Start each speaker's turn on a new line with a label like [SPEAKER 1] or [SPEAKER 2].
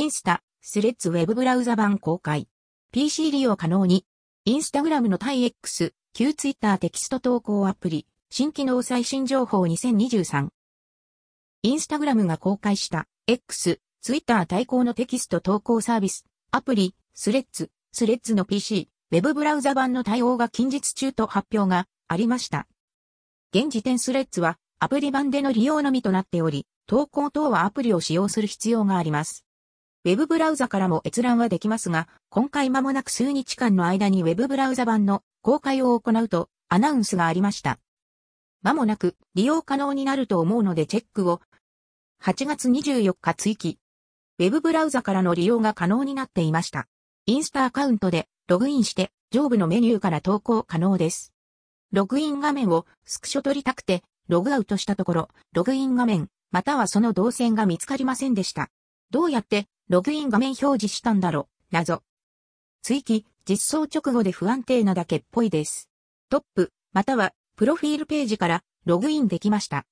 [SPEAKER 1] インスタ、スレッズウェブブラウザ版公開。PC 利用可能に。インスタグラムの対 X、旧ツイッターテキスト投稿アプリ、新機能最新情報2023。インスタグラムが公開した X、ツイッター対抗のテキスト投稿サービス、アプリ、スレッズ、スレッズの PC、ウェブブラウザ版の対応が近日中と発表がありました。現時点スレッズはアプリ版での利用のみとなっており、投稿等はアプリを使用する必要があります。ウェブブラウザからも閲覧はできますが、今回間もなく数日間の間にウェブブラウザ版の公開を行うとアナウンスがありました。間もなく利用可能になると思うのでチェックを。8月24日追記。ウェブブラウザからの利用が可能になっていました。インスタアカウントでログインして上部のメニューから投稿可能です。ログイン画面をスクショ撮りたくてログアウトしたところ、ログイン画面、またはその動線が見つかりませんでした。どうやってログイン画面表示したんだろ、謎。追記、実装直後で不安定なだけっぽいです。トップ、または、プロフィールページからログインできました。